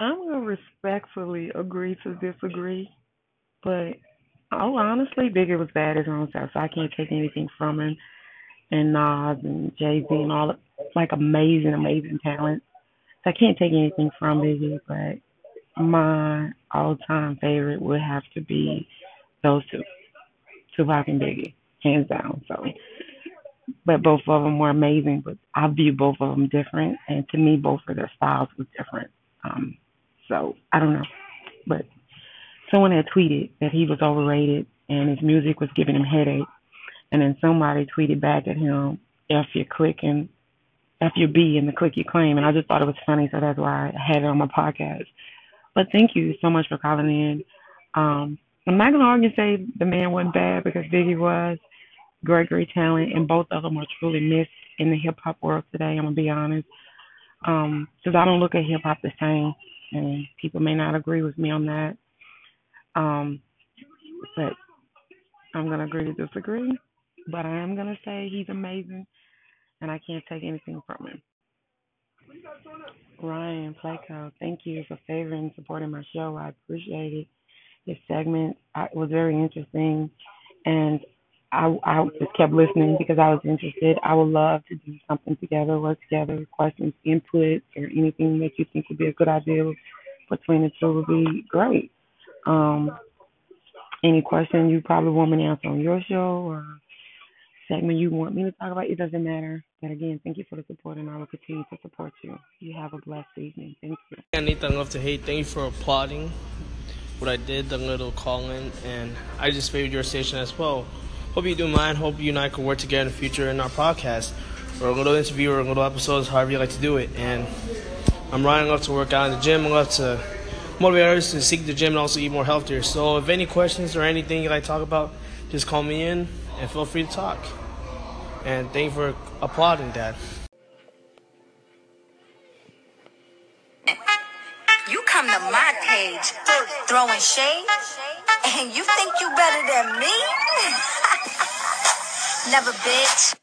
I'm gonna respectfully agree to disagree, but oh, honestly, Biggie was bad his own self, so I can't take anything from him. And Nas and Jay Z and all like amazing, amazing talent. So I can't take anything from Biggie, but my all-time favorite would have to be those two, Tupac and Biggie, hands down. So, but both of them were amazing. But I view both of them different, and to me, both of their styles was different. Um, I don't know, but someone had tweeted that he was overrated and his music was giving him headache, and then somebody tweeted back at him, "F your click and F your B and the click you claim," and I just thought it was funny, so that's why I had it on my podcast. But thank you so much for calling in. Um, I'm not gonna argue and say the man wasn't bad because Biggie was great, great talent, and both of them are truly missed in the hip hop world today. I'm gonna be honest, um, because I don't look at hip hop the same and people may not agree with me on that. Um, but I'm gonna agree to disagree. But I am gonna say he's amazing, and I can't take anything from him. Ryan Placo, thank you for favoring and supporting my show. I appreciate it. This segment was very interesting, and I, I just kept listening because I was interested. I would love to do something together, work together, questions, input, or anything that you think would be a good idea between the two would be great. Um, any question you probably want me to answer on your show or segment you want me to talk about, it doesn't matter. But again, thank you for the support, and I will continue to support you. You have a blessed evening. Thank you. Anything love to hate. Thank you for applauding what I did, the little call in, and I just favored your station as well. Hope you do mine. Hope you and I can work together in the future in our podcast or a little interview or a little episodes, however you like to do it. And I'm Ryan. Love to work out in the gym. I love to motivate others to seek the gym and also eat more healthier. So if any questions or anything you'd like to talk about, just call me in and feel free to talk. And thank you for applauding that. You come to my page throwing shade, and you think you better than me? Never, bitch.